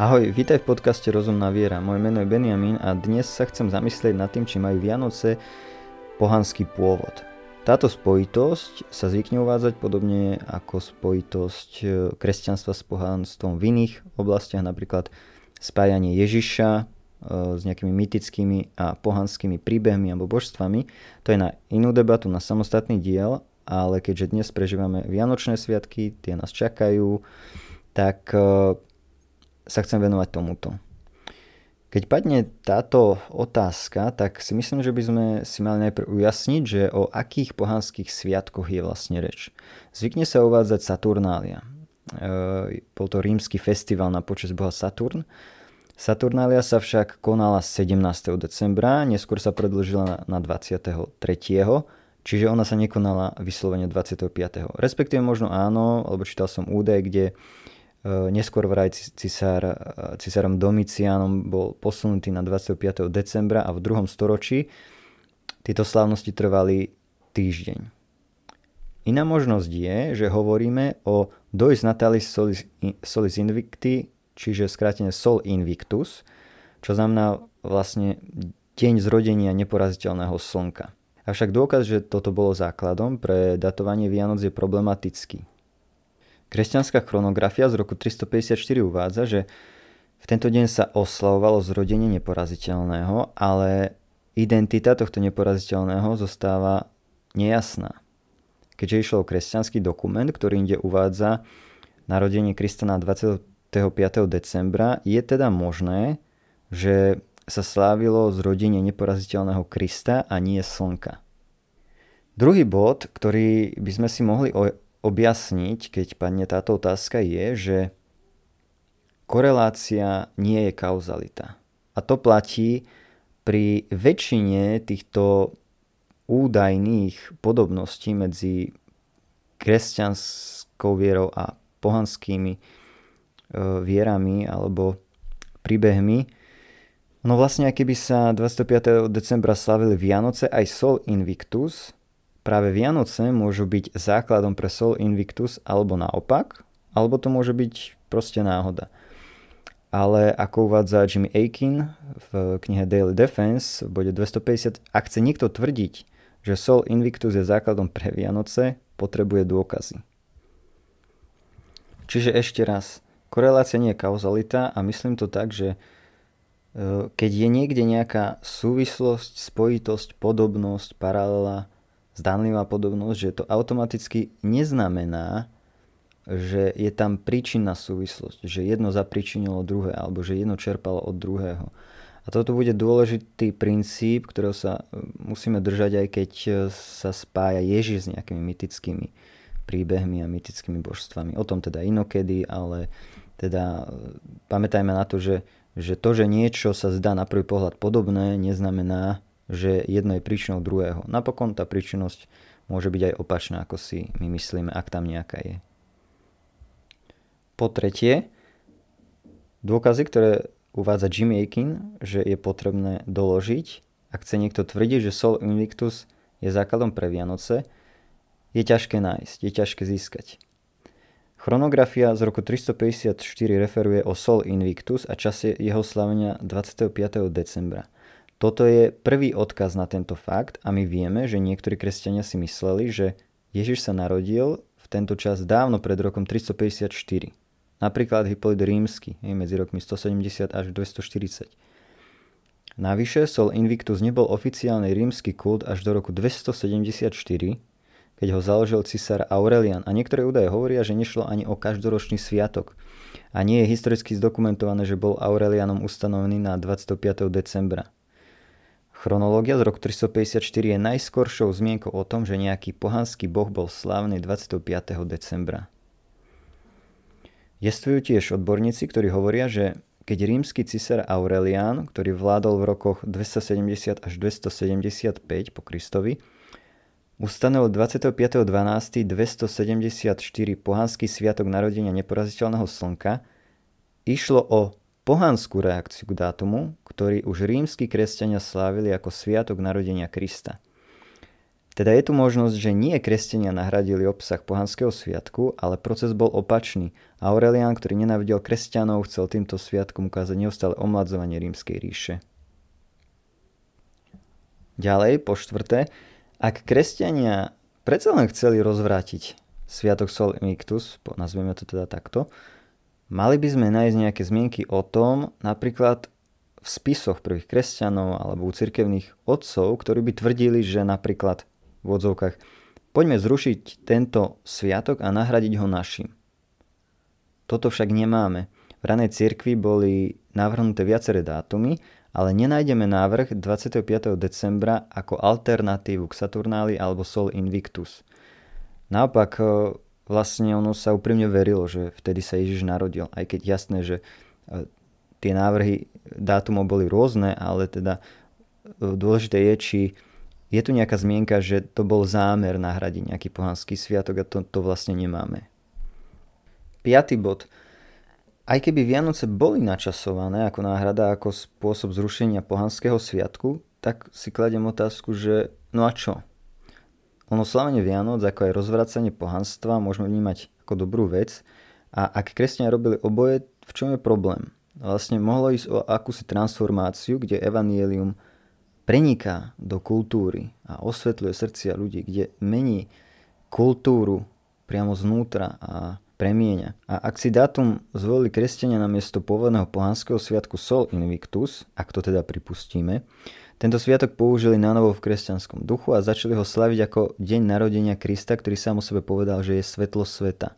Ahoj, vítaj v podcaste Rozumná viera. Moje meno je Benjamin a dnes sa chcem zamyslieť nad tým, či majú Vianoce pohanský pôvod. Táto spojitosť sa zvykne uvádzať podobne ako spojitosť e, kresťanstva s pohanstvom v iných oblastiach, napríklad spájanie Ježiša e, s nejakými mytickými a pohanskými príbehmi alebo božstvami. To je na inú debatu, na samostatný diel, ale keďže dnes prežívame Vianočné sviatky, tie nás čakajú, tak e, sa chcem venovať tomuto. Keď padne táto otázka, tak si myslím, že by sme si mali najprv ujasniť, že o akých pohanských sviatkoch je vlastne reč. Zvykne sa uvádzať Saturnália. E, bol to rímsky festival na počas boha Saturn. Saturnália sa však konala 17. decembra, neskôr sa predlžila na 23. Čiže ona sa nekonala vyslovene 25. Respektíve možno áno, alebo čítal som údaj, kde neskôr vraj cisár, eh, cisárom Domiciánom bol posunutý na 25. decembra a v druhom storočí tieto slávnosti trvali týždeň. Iná možnosť je, že hovoríme o Dois Natalis Solis, Solis Invicti, čiže skrátene Sol Invictus, čo znamená vlastne deň zrodenia neporaziteľného slnka. Avšak dôkaz, že toto bolo základom pre datovanie Vianoc je problematický. Kresťanská chronografia z roku 354 uvádza, že v tento deň sa oslavovalo zrodenie neporaziteľného, ale identita tohto neporaziteľného zostáva nejasná. Keďže išlo o kresťanský dokument, ktorý inde uvádza narodenie Krista na 25. decembra, je teda možné, že sa slávilo zrodenie neporaziteľného Krista a nie slnka. Druhý bod, ktorý by sme si mohli objasniť, keď padne táto otázka, je, že korelácia nie je kauzalita. A to platí pri väčšine týchto údajných podobností medzi kresťanskou vierou a pohanskými e, vierami alebo príbehmi. No vlastne, keby sa 25. decembra slavili Vianoce, aj Sol Invictus, Práve Vianoce môžu byť základom pre Sol Invictus alebo naopak, alebo to môže byť proste náhoda. Ale ako uvádza Jimmy Aikin v knihe Daily Defense v bode 250, ak chce niekto tvrdiť, že Sol Invictus je základom pre Vianoce, potrebuje dôkazy. Čiže ešte raz, korelácia nie je kauzalita a myslím to tak, že e, keď je niekde nejaká súvislosť, spojitosť, podobnosť, paralela, zdanlivá podobnosť, že to automaticky neznamená, že je tam príčinná súvislosť, že jedno zapričinilo druhé, alebo že jedno čerpalo od druhého. A toto bude dôležitý princíp, ktorého sa e, musíme držať, aj keď e, sa spája Ježiš s nejakými mytickými príbehmi a mytickými božstvami. O tom teda inokedy, ale teda e, pamätajme na to, že, že to, že niečo sa zdá na prvý pohľad podobné, neznamená, že jedno je príčinou druhého. Napokon tá príčinnosť môže byť aj opačná, ako si my myslíme, ak tam nejaká je. Po tretie, dôkazy, ktoré uvádza Jimmy Aikin, že je potrebné doložiť, ak chce niekto tvrdiť, že Sol Invictus je základom pre Vianoce, je ťažké nájsť, je ťažké získať. Chronografia z roku 354 referuje o Sol Invictus a čase jeho slavenia 25. decembra. Toto je prvý odkaz na tento fakt a my vieme, že niektorí kresťania si mysleli, že Ježiš sa narodil v tento čas dávno pred rokom 354. Napríklad Hippolyt Rímsky medzi rokmi 170 až 240. Navyše Sol Invictus nebol oficiálny rímsky kult až do roku 274, keď ho založil cisár Aurelian a niektoré údaje hovoria, že nešlo ani o každoročný sviatok a nie je historicky zdokumentované, že bol Aurelianom ustanovený na 25. decembra. Chronológia z roku 354 je najskoršou zmienkou o tom, že nejaký pohanský boh bol slávny 25. decembra. Jestvujú tiež odborníci, ktorí hovoria, že keď rímsky cisár Aurelián, ktorý vládol v rokoch 270 až 275 po Kristovi, ustanovil 25.12.274 pohanský sviatok narodenia neporaziteľného slnka, išlo o pohanskú reakciu k dátumu, ktorý už rímsky kresťania slávili ako sviatok narodenia Krista. Teda je tu možnosť, že nie kresťania nahradili obsah pohanského sviatku, ale proces bol opačný. Aurelián, ktorý nenávidel kresťanov, chcel týmto sviatkom ukázať neustále omladzovanie rímskej ríše. Ďalej, po štvrté, ak kresťania predsa len chceli rozvrátiť Sviatok Sol Invictus, nazvieme to teda takto, mali by sme nájsť nejaké zmienky o tom, napríklad v spisoch prvých kresťanov alebo u cirkevných otcov, ktorí by tvrdili, že napríklad v odzovkách poďme zrušiť tento sviatok a nahradiť ho našim. Toto však nemáme. V ranej cirkvi boli navrhnuté viaceré dátumy, ale nenájdeme návrh 25. decembra ako alternatívu k Saturnáli alebo Sol Invictus – Naopak, vlastne ono sa úprimne verilo, že vtedy sa Ježiš narodil. Aj keď jasné, že e, tie návrhy dátumov boli rôzne, ale teda e, dôležité je, či je tu nejaká zmienka, že to bol zámer nahradiť nejaký pohanský sviatok a to, to vlastne nemáme. Piatý bod. Aj keby Vianoce boli načasované ako náhrada, ako spôsob zrušenia pohanského sviatku, tak si kladem otázku, že no a čo? Ono slavenie Vianoc, ako aj rozvracanie pohanstva, môžeme vnímať ako dobrú vec. A ak kresťania robili oboje, v čom je problém? Vlastne mohlo ísť o akúsi transformáciu, kde evanielium preniká do kultúry a osvetľuje srdcia ľudí, kde mení kultúru priamo znútra a premieňa. A ak si dátum zvolili kresťania na miesto pôvodného pohanského sviatku Sol Invictus, ak to teda pripustíme, tento sviatok použili na novo v kresťanskom duchu a začali ho slaviť ako deň narodenia Krista, ktorý sám o sebe povedal, že je svetlo sveta.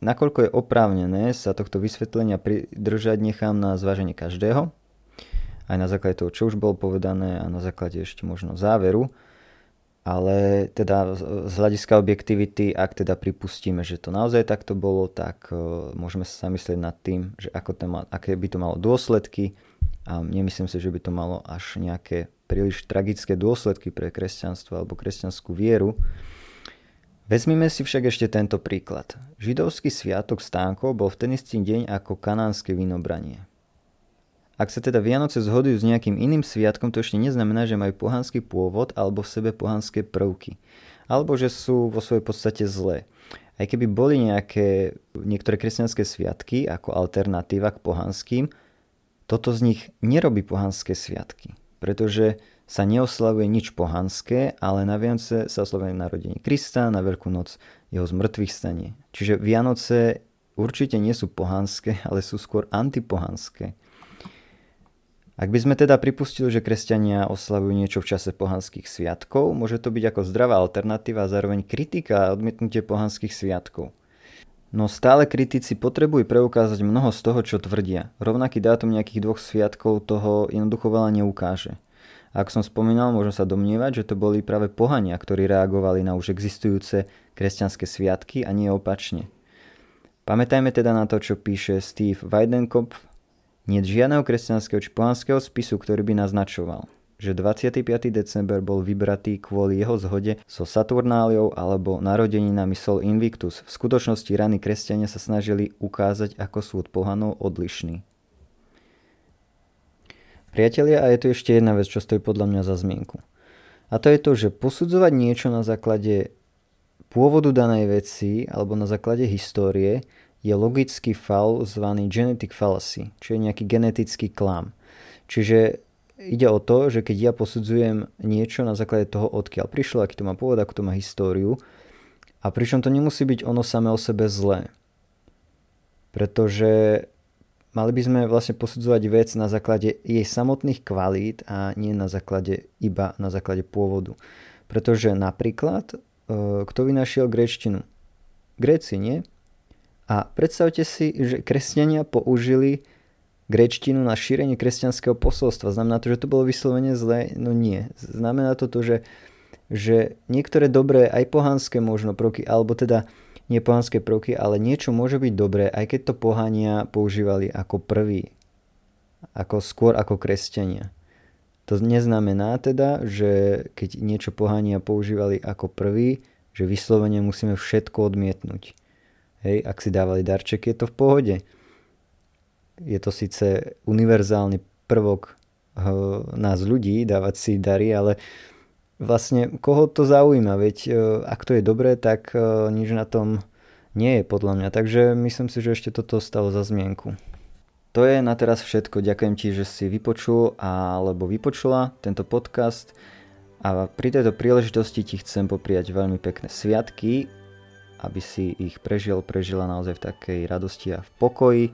Nakoľko je oprávnené sa tohto vysvetlenia pridržať, nechám na zváženie každého, aj na základe toho, čo už bolo povedané a na základe ešte možno záveru. Ale teda z hľadiska objektivity, ak teda pripustíme, že to naozaj takto bolo, tak uh, môžeme sa zamyslieť nad tým, že ako to má, aké by to malo dôsledky, a nemyslím si, že by to malo až nejaké príliš tragické dôsledky pre kresťanstvo alebo kresťanskú vieru. Vezmime si však ešte tento príklad. Židovský sviatok stánkov bol v ten istý deň ako kanánske vinobranie. Ak sa teda Vianoce zhodujú s nejakým iným sviatkom, to ešte neznamená, že majú pohanský pôvod alebo v sebe pohanské prvky. Alebo že sú vo svojej podstate zlé. Aj keby boli nejaké niektoré kresťanské sviatky ako alternatíva k pohanským, toto z nich nerobí pohanské sviatky, pretože sa neoslavuje nič pohanské, ale na Vianoce sa oslavuje narodenie Krista, na Veľkú noc jeho zmrtvých stanie. Čiže Vianoce určite nie sú pohanské, ale sú skôr antipohanské. Ak by sme teda pripustili, že kresťania oslavujú niečo v čase pohanských sviatkov, môže to byť ako zdravá alternatíva a zároveň kritika a odmietnutie pohanských sviatkov. No stále kritici potrebujú preukázať mnoho z toho, čo tvrdia. Rovnaký dátum nejakých dvoch sviatkov toho jednoducho veľa neukáže. Ak som spomínal, môžem sa domnievať, že to boli práve pohania, ktorí reagovali na už existujúce kresťanské sviatky a nie opačne. Pamätajme teda na to, čo píše Steve Weidenkopf, nie žiadneho kresťanského či pohanského spisu, ktorý by naznačoval – že 25. december bol vybratý kvôli jeho zhode so Saturnáliou alebo narodeninami Sol Invictus. V skutočnosti rany kresťania sa snažili ukázať, ako sú od pohanov odlišní. Priatelia, a je tu ešte jedna vec, čo stojí podľa mňa za zmienku. A to je to, že posudzovať niečo na základe pôvodu danej veci alebo na základe histórie je logický fal zvaný genetic fallacy, čo je nejaký genetický klam. Čiže ide o to, že keď ja posudzujem niečo na základe toho, odkiaľ prišlo, aký to má pôvod, akú to má históriu, a pričom to nemusí byť ono samé o sebe zlé. Pretože mali by sme vlastne posudzovať vec na základe jej samotných kvalít a nie na základe iba na základe pôvodu. Pretože napríklad, e, kto vynašiel gréčtinu? Gréci, nie? A predstavte si, že kresťania použili gréčtinu na šírenie kresťanského posolstva. Znamená to, že to bolo vyslovene zlé? No nie. Znamená to to, že, že niektoré dobré, aj pohanské možno prvky, alebo teda nie pohanské prvky, ale niečo môže byť dobré, aj keď to pohania používali ako prvý, ako skôr ako kresťania. To neznamená teda, že keď niečo pohania používali ako prvý, že vyslovene musíme všetko odmietnúť. Hej, ak si dávali darček, je to v pohode je to síce univerzálny prvok nás ľudí, dávať si dary, ale vlastne koho to zaujíma, veď e, ak to je dobré, tak e, nič na tom nie je podľa mňa. Takže myslím si, že ešte toto stalo za zmienku. To je na teraz všetko. Ďakujem ti, že si vypočul alebo vypočula tento podcast. A pri tejto príležitosti ti chcem popriať veľmi pekné sviatky, aby si ich prežil, prežila naozaj v takej radosti a v pokoji.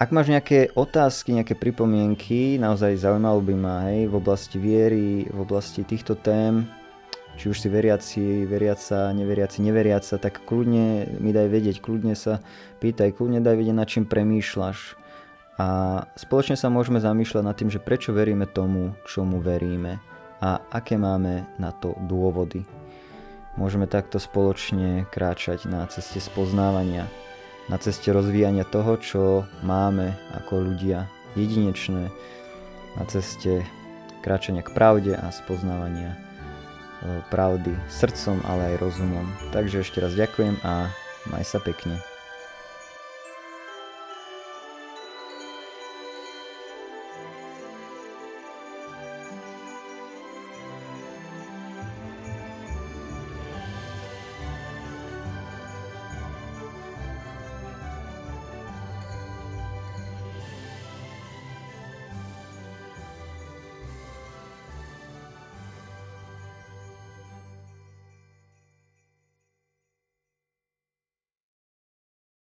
Ak máš nejaké otázky, nejaké pripomienky, naozaj zaujímalo by ma hej, v oblasti viery, v oblasti týchto tém, či už si veriaci, veriaca, neveriaci, neveriaca, tak kľudne mi daj vedieť, kľudne sa pýtaj, kľudne daj vedieť, nad čím premýšľaš. A spoločne sa môžeme zamýšľať nad tým, že prečo veríme tomu, čomu veríme a aké máme na to dôvody. Môžeme takto spoločne kráčať na ceste spoznávania, na ceste rozvíjania toho, čo máme ako ľudia jedinečné, na ceste kráčania k pravde a spoznávania pravdy srdcom, ale aj rozumom. Takže ešte raz ďakujem a maj sa pekne.